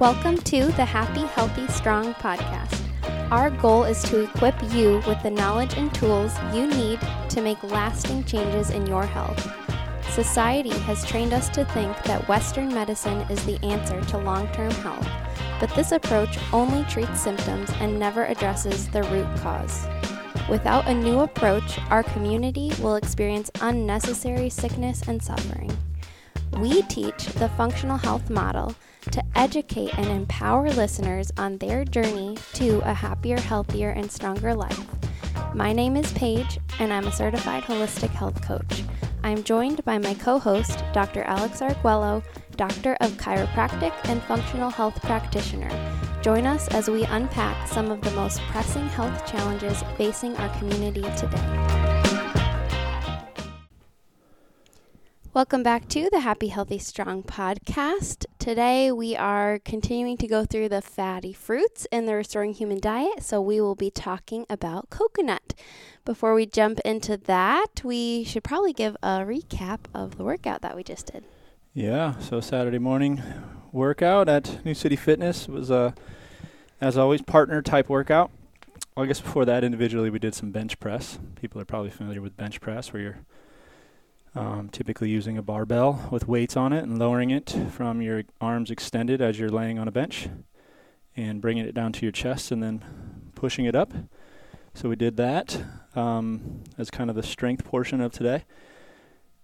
Welcome to the Happy, Healthy, Strong podcast. Our goal is to equip you with the knowledge and tools you need to make lasting changes in your health. Society has trained us to think that Western medicine is the answer to long term health, but this approach only treats symptoms and never addresses the root cause. Without a new approach, our community will experience unnecessary sickness and suffering. We teach the functional health model to educate and empower listeners on their journey to a happier, healthier, and stronger life. My name is Paige, and I'm a certified holistic health coach. I'm joined by my co host, Dr. Alex Arguello, Doctor of Chiropractic and Functional Health Practitioner. Join us as we unpack some of the most pressing health challenges facing our community today. Welcome back to the Happy, Healthy, Strong podcast. Today we are continuing to go through the fatty fruits in the Restoring Human Diet. So we will be talking about coconut. Before we jump into that, we should probably give a recap of the workout that we just did. Yeah, so Saturday morning workout at New City Fitness was a, as always, partner type workout. Well, I guess before that, individually, we did some bench press. People are probably familiar with bench press, where you're um, typically using a barbell with weights on it and lowering it from your arms extended as you're laying on a bench and bringing it down to your chest and then pushing it up. So we did that um, as kind of the strength portion of today.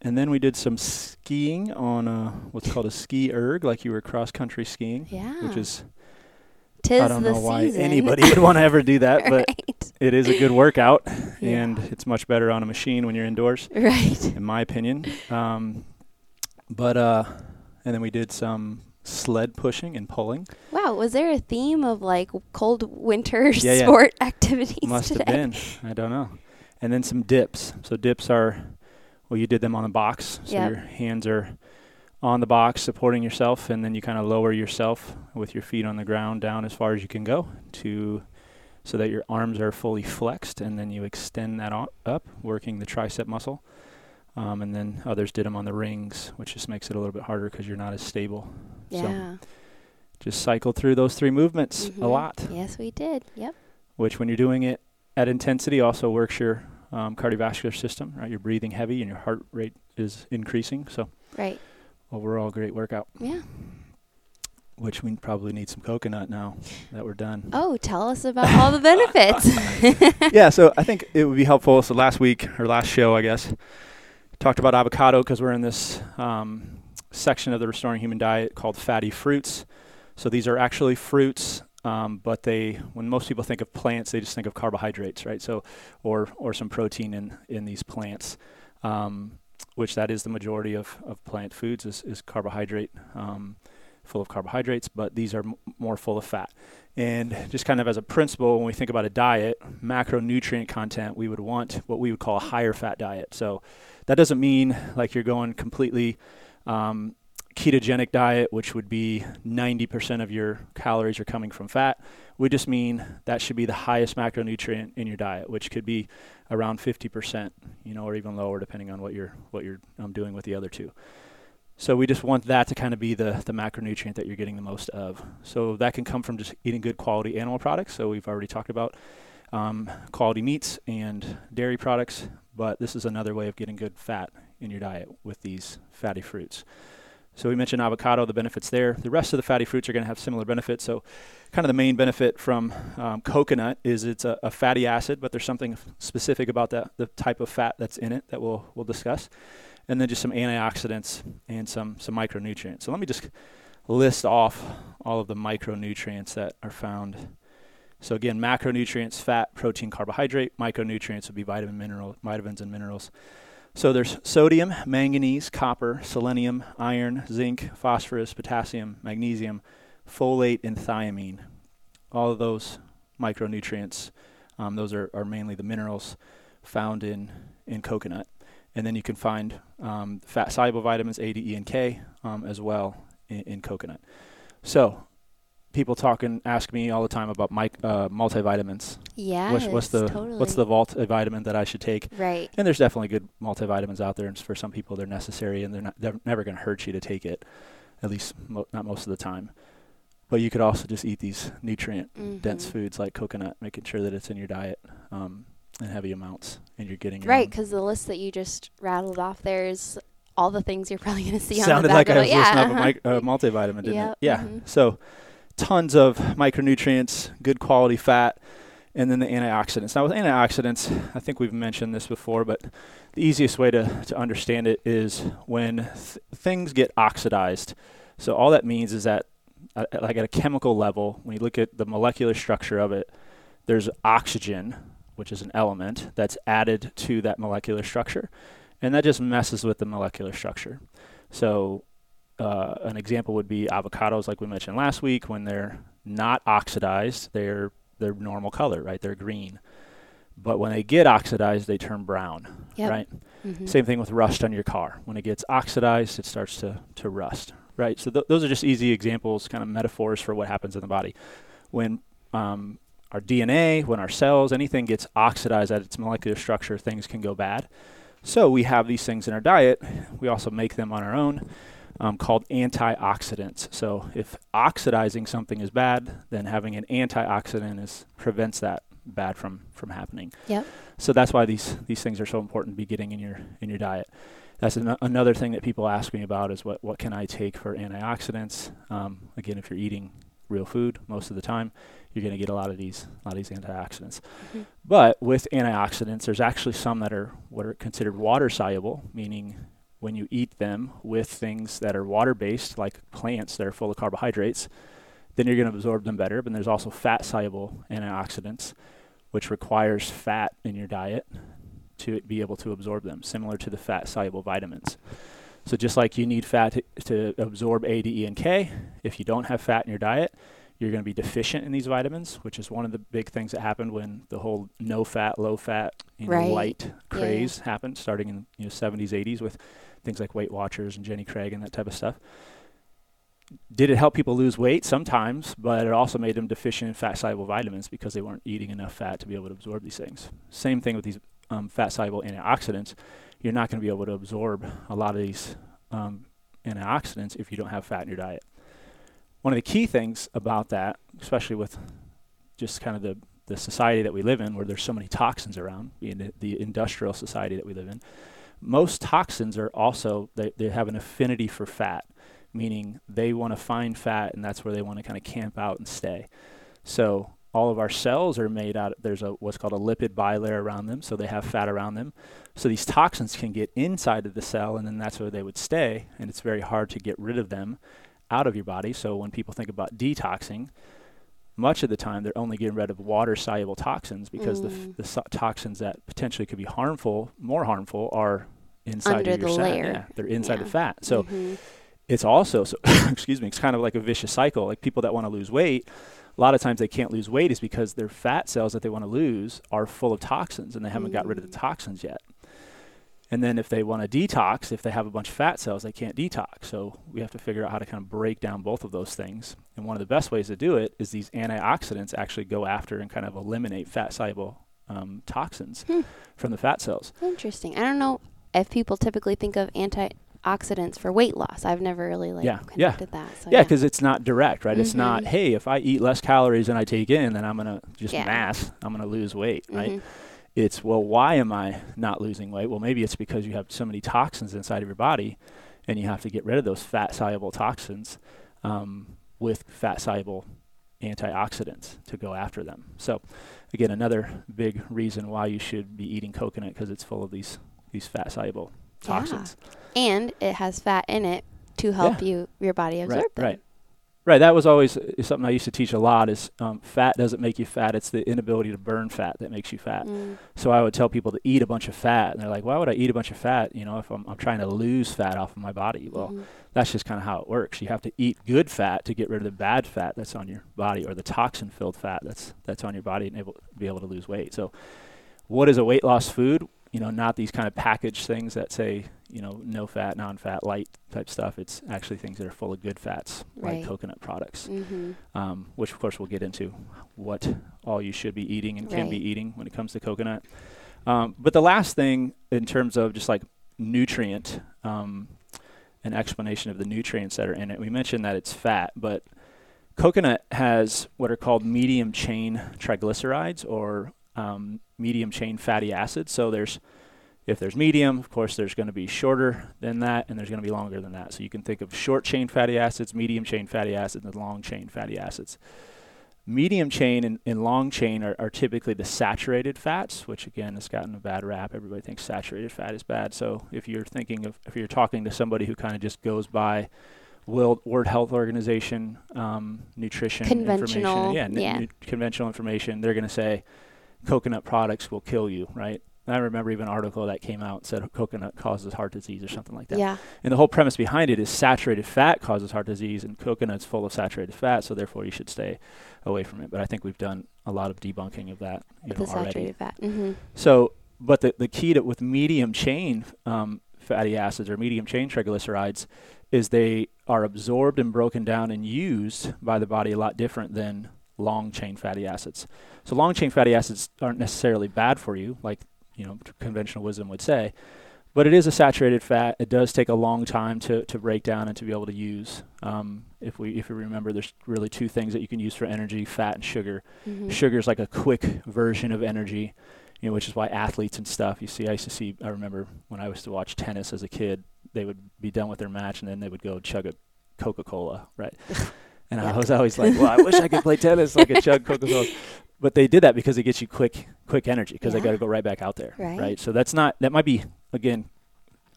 And then we did some skiing on a, what's called a ski erg, like you were cross country skiing. Yeah. Which is Tis I don't know why season. anybody would want to ever do that, but it is a good workout, Yeah. and it's much better on a machine when you're indoors, Right. in my opinion. Um, but uh, and then we did some sled pushing and pulling. Wow, was there a theme of like cold winter Yeah, yeah. sport activities Must today? have been. I don't know. And then some dips. So dips are, well, you did them on the box. So Yep. your hands are on the box supporting yourself, and then you kind of lower yourself with your feet on the ground down as far as you can go to, so that your arms are fully flexed, and then you extend that o- up, working the tricep muscle. Um, and then others did them on the rings, which just makes it a little bit harder because you're not as stable. So Yeah. just cycle through those three movements a Mhm. lot Yes, we did. Yep. which when you're doing it at intensity also works your um, cardiovascular system, right? You're breathing heavy and your heart rate is increasing. So Right. Overall, great workout, Yeah. which we probably need some coconut now that we're done. Oh, tell us about all the benefits. yeah, so I think it would be helpful. So last week or last show, I guess, talked about avocado because we're in this um, section of the Restoring Human Diet called fatty fruits. So these are actually fruits, um, but they, when most people think of plants, they just think of carbohydrates, right? So, or or some protein in in these plants, um, which that is the majority of of plant foods is is carbohydrate, um, full of carbohydrates. But these are m- more full of fat. And just kind of as a principle, when we think about a diet, macronutrient content, we would want what we would call a higher fat diet. So that doesn't mean like you're going completely um, ketogenic diet, which would be 90% of your calories are coming from fat. We just mean that should be the highest macronutrient in your diet, which could be around 50%, you know, or even lower depending on what you're what you're um, doing with the other two. So we just want that to kind of be the the macronutrient that you're getting the most of. So that can come from just eating good quality animal products. So we've already talked about um, quality meats and dairy products, but this is another way of getting good fat in your diet with these fatty fruits. So we mentioned avocado, the benefits there. The rest of the fatty fruits are going to have similar benefits. So, kind of the main benefit from um, coconut is it's a, a fatty acid, but there's something specific about that the type of fat that's in it that we'll we'll discuss, and then just some antioxidants and some some micronutrients. So let me just list off all of the micronutrients that are found. So again, macronutrients: fat, protein, carbohydrate. Micronutrients would be vitamin, mineral, vitamins, and minerals. So there's sodium, manganese, copper, selenium, iron, zinc, phosphorus, potassium, magnesium, folate, and thiamine. All of those micronutrients, um, those are, are mainly the minerals found in, in coconut. And then you can find um, fat soluble vitamins A, D, E, and K um, as well in, in coconut. So people talk and ask me all the time about mic- uh, multivitamins. yeah. what's, what's the totally. what's the multivitamin that I should take? right? And there's definitely good multivitamins out there, and for some people they're necessary, and they're not they're never going to hurt you to take it, at least mo- not most of the time. but you could also just eat these nutrient Mhm. dense foods like coconut, making sure that it's in your diet um, in heavy amounts, and you're getting your Right, because the list that you just rattled off there is all the things you're probably going to see on sounded the back like of I was yeah. listening uh-huh. a mic- uh, multivitamin, didn't Yep, it? Yeah. mhm. So tons of micronutrients, good quality fat, and then the antioxidants. Now with antioxidants, I think we've mentioned this before, but the easiest way to, to understand it is when th- things get oxidized. So all that means is that, uh, like at a chemical level, when you look at the molecular structure of it, there's oxygen, which is an element that's added to that molecular structure, and that just messes with the molecular structure. So uh, an example would be avocados, like we mentioned last week. When they're not oxidized, they're they're normal color, right? They're green. But when they get oxidized, they turn brown, Yep. right? Mhm. Same thing with rust on your car. When it gets oxidized, it starts to, to rust, right? So th- those are just easy examples, kind of metaphors for what happens in the body. When um, our DNA, when our cells, anything gets oxidized at its molecular structure, things can go bad. So we have these things in our diet. We also make them on our own, um, called antioxidants. So if oxidizing something is bad, then having an antioxidant is prevents that bad from from happening. Yep. So that's why these these things are so important to be getting in your in your diet. That's an, another thing that people ask me about is what what can I take for antioxidants? Um, again, if you're eating real food most of the time, you're going to get a lot of these a lot of these antioxidants. Mhm. But with antioxidants, there's actually some that are what are considered water soluble, meaning when you eat them with things that are water based, like plants that are full of carbohydrates, then you're going to absorb them better. But there's also fat soluble antioxidants, which requires fat in your diet to be able to absorb them, similar to the fat soluble vitamins. So just like you need fat to, to absorb A, D, E, and K, if you don't have fat in your diet, you're going to be deficient in these vitamins, which is one of the big things that happened when the whole no fat, low fat, you know, Right. light Yeah. craze happened, starting in you know 70s, 80s with things like Weight Watchers and Jenny Craig and that type of stuff. Did it help people lose weight? Sometimes, but it also made them deficient in fat soluble vitamins because they weren't eating enough fat to be able to absorb these things. Same thing with these um, fat soluble antioxidants. You're not going to be able to absorb a lot of these um, antioxidants if you don't have fat in your diet. One of the key things about that, especially with just kind of the, the society that we live in, where there's so many toxins around, being the, the industrial society that we live in, most toxins are also, they, they have an affinity for fat, meaning they want to find fat and that's where they want to kind of camp out and stay. So all of our cells are made out, of, there's a what's called a lipid bilayer around them, so they have fat around them. So these toxins can get inside of the cell and then that's where they would stay, and it's very hard to get rid of them out of your body. So when people think about detoxing, much of the time they're only getting rid of water soluble toxins because the, f- Mm. the so- toxins that potentially could be harmful, more harmful, are inside Under of your the cell. layer. Yeah, they're inside Yeah. the fat. So Mhm. it's also so excuse me it's kind of like a vicious cycle like people that want to lose weight a lot of times they can't lose weight is because their fat cells that they want to lose are full of toxins and they haven't got rid of the Mm. toxins yet and then if they want to detox if they have a bunch of fat cells they can't detox so we have to figure out how to kind of break down both of those things and one of the best ways to do it is these antioxidants actually go after and kind of eliminate fat soluble um, toxins Hmm. from the fat cells Interesting. I don't know if people typically think of antioxidants for weight loss. I've never really like Yeah, yeah. connected that. So Yeah, because it's not direct, right? It's not, Mhm. hey, if I eat less calories than I take in, then I'm gonna just Yeah. mass. I'm gonna lose weight, right? It's well, why am I not losing weight? Well, maybe it's because you have so many toxins inside of your body, and you have to get rid of those fat soluble toxins um, with fat soluble antioxidants to go after them. So, again, another big reason why you should be eating coconut because it's full of these these fat soluble toxins. Yeah. And it has fat in it to help you your body absorb right, them. Right. Right. That was always uh, something I used to teach a lot. Is um, fat doesn't make you fat. It's the inability to burn fat that makes you fat. Mm. So I would tell people to eat a bunch of fat, and they're like, "Why would I eat a bunch of fat? You know, if I'm, I'm trying to lose fat off of my body." Well, Mhm. that's just kind of how it works. You have to eat good fat to get rid of the bad fat that's on your body, or the toxin-filled fat that's that's on your body, and able be able to lose weight. So, what is a weight loss food? You know, not these kind of packaged things that say, you know, no fat, non-fat, light type stuff. It's actually things that are full of good fats, Right. like coconut products Mhm. um, which of course we'll get into what all you should be eating and can be eating when it comes to coconut. Um, but the last thing in terms of just like nutrient, um, an explanation of the nutrients that are in it, we mentioned that it's fat, but coconut has what are called medium chain triglycerides or um, medium chain fatty acids. So there's if there's medium, of course, there's going to be shorter than that, and there's going to be longer than that. So you can think of short chain fatty acids, medium chain fatty acids, and long chain fatty acids. Medium chain and, and long chain are, are, typically the saturated fats, which again has gotten a bad rap. Everybody thinks saturated fat is bad. So if you're thinking of, if you're talking to somebody who kind of just goes by World, World Health Organization um, nutrition conventional, information, yeah, yeah. conventional information, they're going to say coconut products will kill you, right? I remember even an article that came out said coconut causes heart disease or something like that. Yeah. And the whole premise behind it is saturated fat causes heart disease, and coconut's full of saturated fat, so therefore you should stay away from it. But I think we've done a lot of debunking of that you the know, already. saturated fat. Mm-hmm. So, but the the key to with medium chain um, fatty acids or medium chain triglycerides is they are absorbed and broken down and used by the body a lot different than long chain fatty acids. So long chain fatty acids aren't necessarily bad for you, like you know conventional wisdom would say, but it is a saturated fat. It does take a long time to, to break down and to be able to use. Um, if we if you remember, there's really two things that you can use for energy: fat and sugar. Mm-hmm. Sugar is like a quick version of energy, you know, which is why athletes and stuff. You see, I used to see. I remember when I used to watch tennis as a kid. They would be done with their match and then they would go chug a Coca-Cola, right? And I was always like, well, I wish I could play tennis like a chug Coca-Cola. But they did that because it gets you quick, quick energy because Yeah. they got to go right back out there, Right. So that's not that might be again,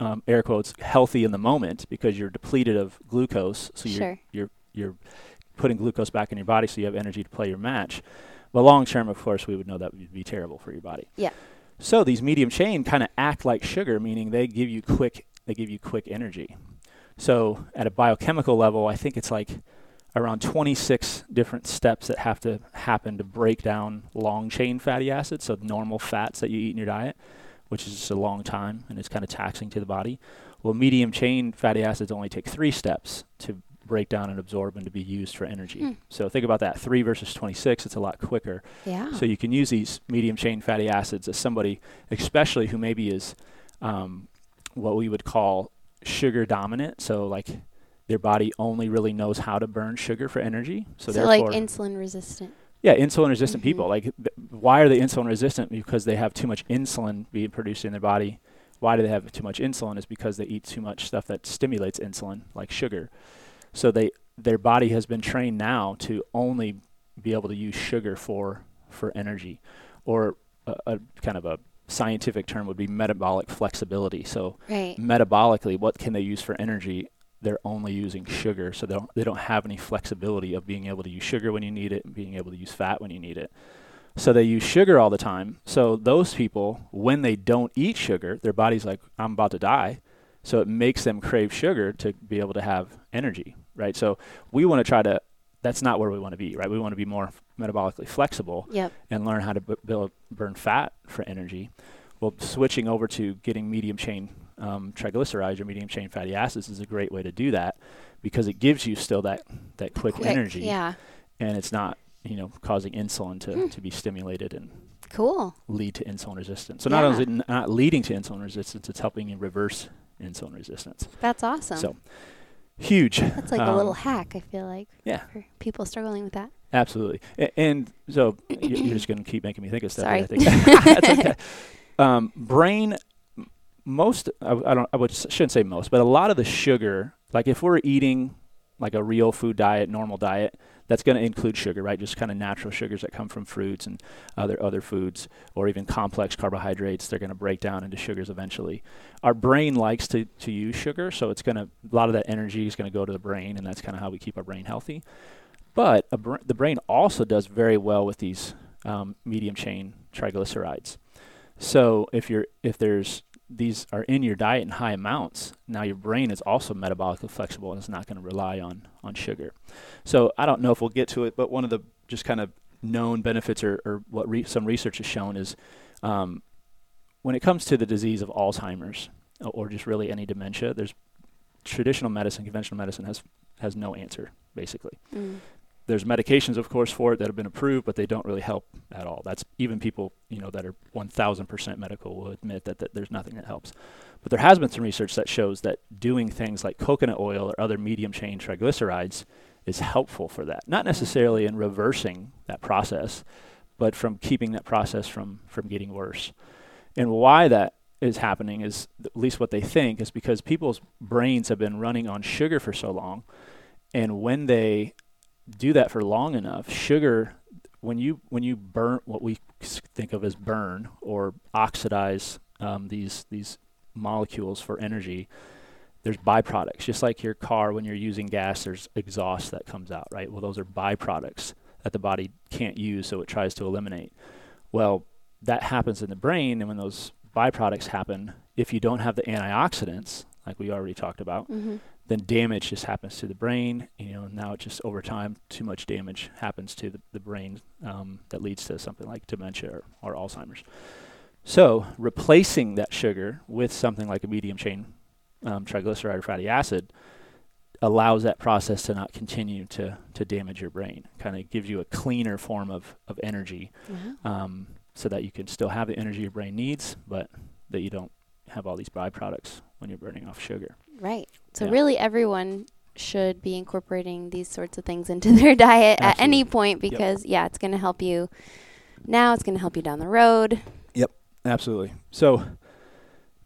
um, air quotes, healthy in the moment because you're depleted of glucose, so you're Sure. you're you're putting glucose back in your body, so you have energy to play your match. But long term, of course, we would know that would be terrible for your body. Yeah. So these medium chain kind of act like sugar, meaning they give you quick they give you quick energy. So at a biochemical level, I think it's like around 26 different steps that have to happen to break down long chain fatty acids, so normal fats that you eat in your diet, which is just a long time and it's kind of taxing to the body. Well, medium chain fatty acids only take three steps to break down and absorb and to be used for energy. Hmm. So think about that 3 versus 26, it's a lot quicker. Yeah. So you can use these medium chain fatty acids as somebody, especially who maybe is um, what we would call sugar dominant. So like their body only really knows how to burn sugar for energy. So, so like insulin resistant. yeah, insulin resistant Mhm. people. Like, th- why are they insulin resistant? Because they have too much insulin being produced in their body. Why do they have too much insulin? Is because they eat too much stuff that stimulates insulin, like sugar. So they their body has been trained now to only be able to use sugar for for energy, or a, a kind of a scientific term would be metabolic flexibility. So Right. metabolically, what can they use for energy? They're only using sugar, so they don't, they don't have any flexibility of being able to use sugar when you need it and being able to use fat when you need it. So they use sugar all the time. So those people, when they don't eat sugar, their body's like, I'm about to die. So it makes them crave sugar to be able to have energy, right? So we want to try to, that's not where we want to be, right? We want to be more metabolically flexible Yep. and learn how to b- build, burn fat for energy. Well, switching over to getting medium chain um, triglycerides or medium chain fatty acids is a great way to do that because it gives you still that, that quick, Quick. energy Yeah. and it's not you know causing insulin to, Hmm. to be stimulated and Cool. lead to insulin resistance. So not only is it not leading to insulin resistance, it's helping you reverse insulin resistance. That's awesome. So huge. That's like a little Um, hack. I feel like Yeah, for people struggling with that. absolutely. A- and so you're just going to keep making me think of stuff. Sorry. I think that's okay. Um, brain, most I don't I would shouldn't say most, but a lot of the sugar, like if we're eating like a real food diet, normal diet, that's going to include sugar, right? Just kind of natural sugars that come from fruits and other other foods, or even complex carbohydrates. They're going to break down into sugars eventually. Our brain likes to to use sugar, so it's going to a lot of that energy is going to go to the brain, and that's kind of how we keep our brain healthy. But br- the brain also does very well with these um, medium chain triglycerides. So if you're if there's these are in your diet in high amounts, now your brain is also metabolically flexible and it's not going to rely on on sugar. So I don't know if we'll get to it, but one of the just kind of known benefits or, or what re- some research has shown is um, when it comes to the disease of Alzheimer's or just really any dementia, there's traditional medicine, conventional medicine has has no answer basically Mm. There's medications, of course, for it that have been approved, but they don't really help at all. That's even people, you know, that are 1,000% medical will admit that, that there's nothing that helps. But there has been some research that shows that doing things like coconut oil or other medium chain triglycerides is helpful for that. Not necessarily in reversing that process, but from keeping that process from from getting worse. And why that is happening is at least what they think is because people's brains have been running on sugar for so long and when they do that for long enough sugar when you when you burn what we think of as burn or oxidize um, these these molecules for energy there's byproducts. Just like your car when you're using gas there's exhaust that comes out right? Well those are byproducts that the body can't use so it tries to eliminate. Well that happens in the brain and when those byproducts happen if you don't have the antioxidants, like we already talked about, mm-hmm. Then damage just happens to the brain. You know, now it just over time, too much damage happens to the, the brain um, that leads to something like dementia or, or Alzheimer's. So replacing that sugar with something like a medium chain um, triglyceride or fatty acid allows that process to not continue to to damage your brain. Kind of gives you a cleaner form of of energy. Mm-hmm. Um, so that you can still have the energy your brain needs, but that you don't have all these byproducts when you're burning off sugar. Right. So yeah. really everyone should be incorporating these sorts of things into their diet Absolutely. at any point because yep. yeah, it's going to help you now, it's going to help you down the road. Yep. Absolutely. So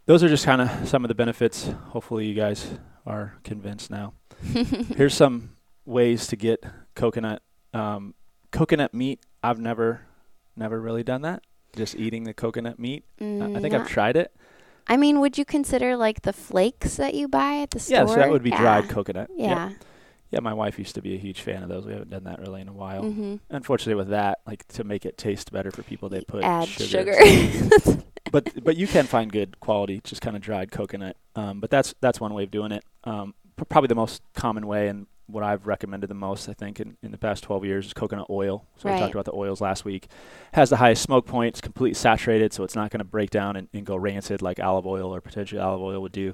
those are just kind of some of the benefits. Hopefully you guys are convinced now. Here's some ways to get coconut um, coconut meat. I've never Never really done that. Just eating the coconut meat. Mm, I think I've tried it. I mean, would you consider like the flakes that you buy at the store? Yeah, so that would be yeah. dried coconut. Yeah. Yep. Yeah, my wife used to be a huge fan of those. We haven't done that really in a while. Mm-hmm. Unfortunately, with that, like to make it taste better for people, they put add sugar. sugar. but but you can find good quality, just kind of dried coconut. Um, but that's that's one way of doing it. Um, probably the most common way, and what I've recommended the most, I think, in, in the past 12 years is coconut oil. So right. we talked about the oils last week. Has the highest smoke point. It's completely saturated, so it's not going to break down and, and, go rancid like olive oil or potentially olive oil would do.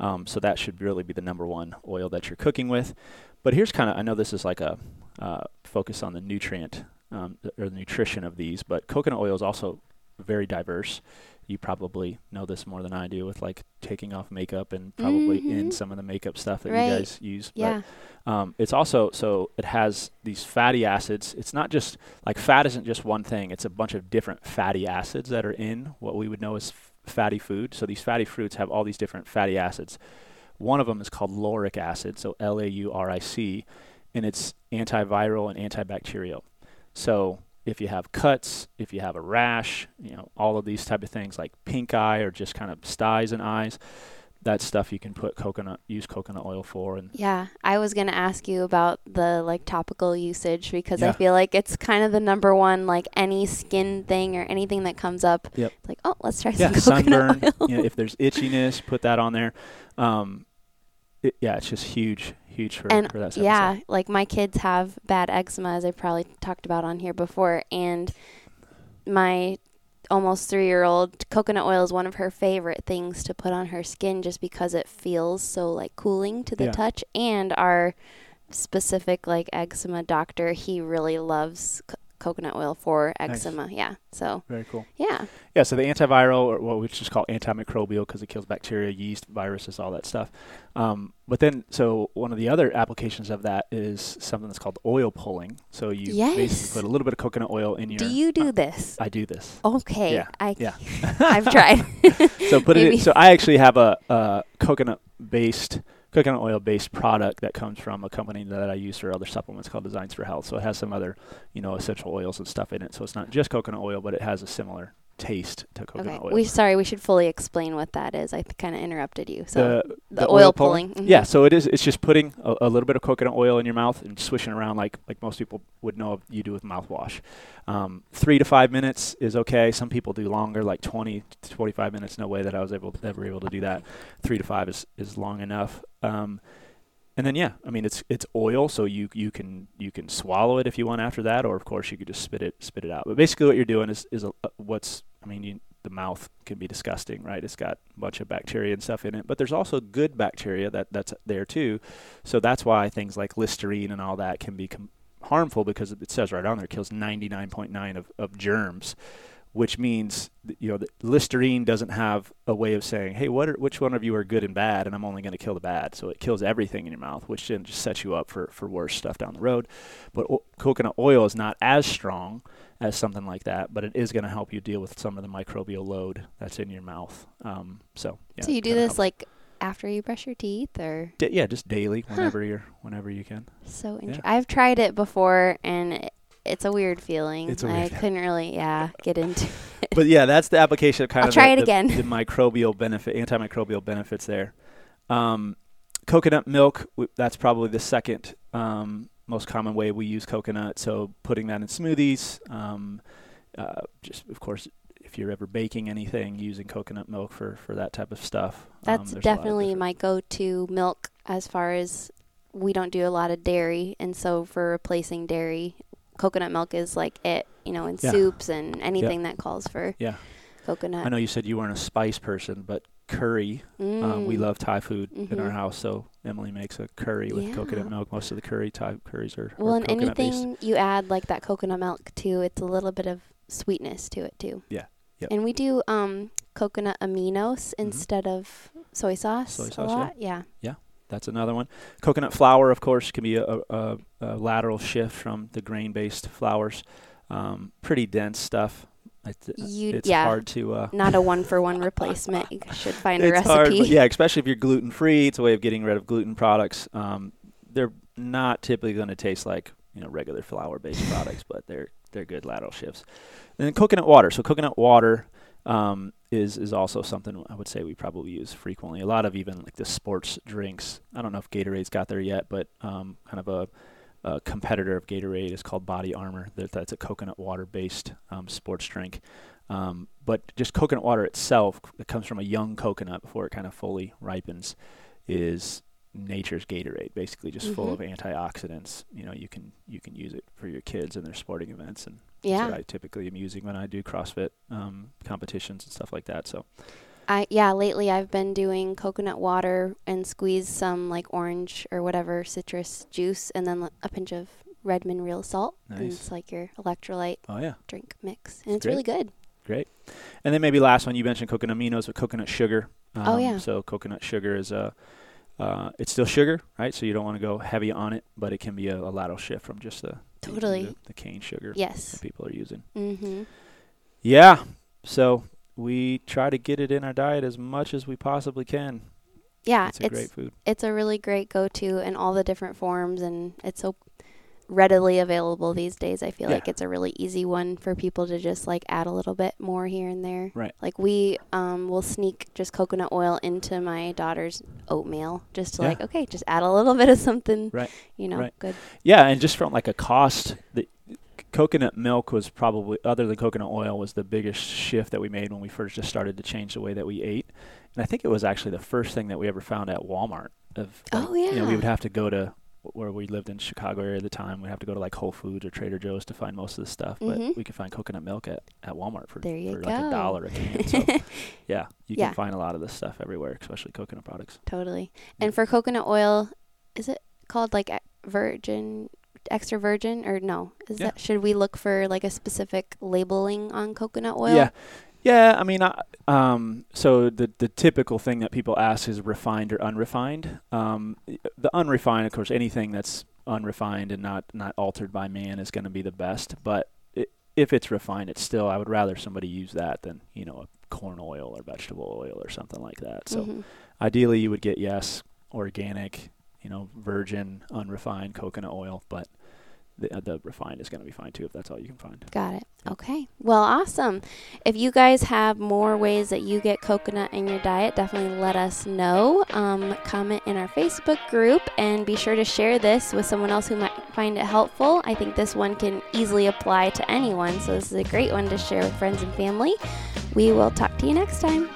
Um, so that should really be the number one oil that you're cooking with. But here's kind of, I know this is like a uh, focus on the nutrient um, or the nutrition of these, but coconut oil is also very diverse you probably know this more than I do with like taking off makeup and probably mm-hmm. in some of the makeup stuff that right. you guys use. Yeah. But, um, it's also so it has these fatty acids. It's not just like fat isn't just one thing. It's a bunch of different fatty acids that are in what we would know as f- fatty food. So these fatty fruits have all these different fatty acids. One of them is called lauric acid, so L A U R I C, and it's antiviral and antibacterial. So if you have cuts, if you have a rash, you know, all of these type of things like pink eye or just kind of styes in eyes, that stuff you can put coconut use coconut oil for and yeah i was going to ask you about the like topical usage because yeah. i feel like it's kind of the number one like any skin thing or anything that comes up yep. like oh let's try yeah, some coconut sunburn oil. if there's itchiness put that on there um, it, yeah it's just huge huge for, and for that yeah like my kids have bad eczema as i probably talked about on here before and my almost three year old coconut oil is one of her favorite things to put on her skin just because it feels so like cooling to the yeah. touch and our specific like eczema doctor he really loves coconut oil for eczema. Nice. Yeah. So very cool. Yeah. Yeah. So the antiviral, or what we just call antimicrobial, because it kills bacteria, yeast, viruses, all that stuff. Um, but then, so one of the other applications of that is something that's called oil pulling. So you yes. basically put a little bit of coconut oil in your. Do you do uh, this? I do this. Okay. Yeah. I yeah. I've tried. so put it. In, so I actually have a, a coconut based coconut oil based product that comes from a company that I use for other supplements called Designs for Health. So it has some other, you know, essential oils and stuff in it. So it's not just coconut oil, but it has a similar taste to coconut okay. oil. We sorry, we should fully explain what that is. I kind of interrupted you. So the, the, the oil, oil, pulling. Mm-hmm. Yeah, so it is. It's just putting a, a, little bit of coconut oil in your mouth and swishing around like like most people would know you do with mouthwash. Um, three to five minutes is okay. Some people do longer, like 20 to 25 minutes. No way that I was able ever able to do that. Three to five is is long enough. Um, and then yeah, I mean it's it's oil, so you you can you can swallow it if you want after that, or of course you could just spit it spit it out. But basically, what you're doing is is a, a, what's I mean you, the mouth can be disgusting, right? It's got a bunch of bacteria and stuff in it, but there's also good bacteria that that's there too. So that's why things like Listerine and all that can be com- harmful because it says right on there it kills 99.9 of, of germs. Which means you know the Listerine doesn't have a way of saying, hey, what are, which one of you are good and bad, and I'm only going to kill the bad. So it kills everything in your mouth, which then just sets you up for for worse stuff down the road. But o- coconut oil is not as strong as something like that, but it is going to help you deal with some of the microbial load that's in your mouth. Um, so yeah, so you do this helps. like after you brush your teeth, or Da- yeah, just daily, Huh. whenever you're whenever you can. so Yeah. interesting. I've tried it before, and it, it's a weird feeling. It's a I weird feeling. couldn't really, yeah, get into. it. but yeah, that's the application of kind I'll of try the, it again. The, microbial benefit, antimicrobial benefits there. Um, coconut milk, w- that's probably the second um, most common way we use coconut. So putting that in smoothies, um, uh, just of course, if you're ever baking anything, using coconut milk for for that type of stuff. Um, That's there's a lot of definitely my go-to milk as far as we don't do a lot of dairy, and so for replacing dairy, coconut milk is like it. You know, in Yeah. soups and anything that calls for Yeah. coconut. I know you said you weren't a spice person, but curry. Um, we Mm. love Thai food in our Mhm. house, so Emily makes a curry with coconut milk. Most of the curry Thai curries are, Well, and coconut based. anything you add like that coconut milk to, it's a little bit of sweetness to it too. Yeah. Yep. And we do um, coconut aminos instead of soy sauce, Mm-hmm. Soy a sauce, yeah. lot. Yeah. That's another one. Coconut flour, of course, can be a, a, a, lateral shift from the grain-based flours. Um, pretty dense stuff. It's, You it's yeah. hard to. Uh, Not a one for one replacement. You should find a recipe. hard, yeah, especially if you're gluten free. It's a way of getting rid of gluten products. Um, they're not typically going to taste like you know regular flour based products, but they're they're good lateral shifts. And then coconut water. So coconut water um, is is also something I would say we probably use frequently. A lot of even like the sports drinks. I don't know if Gatorade's got there yet, but um, kind of a, a competitor of Gatorade is called Body Armor. That, that's a coconut water based um, sports drink. Um, but just coconut water itself, that comes from a young coconut before it kind of fully ripens, is nature's Gatorade. Basically, just full of antioxidants. You know, you can you can use it for your kids and their sporting events, and yeah. I typically am using when I do CrossFit um, competitions and stuff like that. So I yeah, lately I've been doing coconut water and squeeze some like orange or whatever citrus juice and then a pinch of Redmond real salt. And Nice. it's like your electrolyte oh yeah, drink mix. And it's Great. really good. great. And then maybe last one you mentioned coconut aminos with coconut sugar. Um, Oh, yeah. So coconut sugar is a uh, it's still sugar, right? So you don't want to go heavy on it, but it can be a, a lateral shift from just the- Totally. the, the cane sugar Yes. that people are using. Mm-hmm. Yeah. So we try to get it in our diet as much as we possibly can. Yeah, It's a it's great food. it's a really great go-to in all the different forms and it's so readily available these days. I feel Yeah. like it's a really easy one for people to just like add a little bit more here and there. Right. Like we um will sneak just coconut oil into my daughter's oatmeal just to Yeah. like okay, just add a little bit of something. Right. You know, Right. good. Yeah, and just from like a cost, the coconut milk was probably other than coconut oil was the biggest shift that we made when we first just started to change the way that we ate. And I think it was actually the first thing that we ever found at Walmart. Of like, Oh, yeah. you know, we would have to go to where we lived in Chicago area at the time. We'd have to go to like Whole Foods or Trader Joe's to find most of the stuff, but mm-hmm. we could find coconut milk at, at Walmart for, for like a dollar a can. So yeah, you Yeah. can find a lot of this stuff everywhere, especially coconut products. Totally. Yeah. And for coconut oil, is it called like virgin extra virgin or no? Is Yeah. that should we look for like a specific labeling on coconut oil? Yeah, yeah. I mean, I, um, so the the typical thing that people ask is refined or unrefined. Um, the unrefined, of course, anything that's unrefined and not not altered by man is going to be the best. But i if it's refined, it's still I would rather somebody use that than you know a corn oil or vegetable oil or something like that. So Mhm. ideally, you would get yes, organic, you know, virgin, unrefined coconut oil, but the, uh, the refined is going to be fine too if that's all you can find. Got it. Okay. Well, awesome. If you guys have more ways that you get coconut in your diet, definitely let us know. Um, comment in our Facebook group and be sure to share this with someone else who might find it helpful. I think this one can easily apply to anyone, so this is a great one to share with friends and family. We will talk to you next time.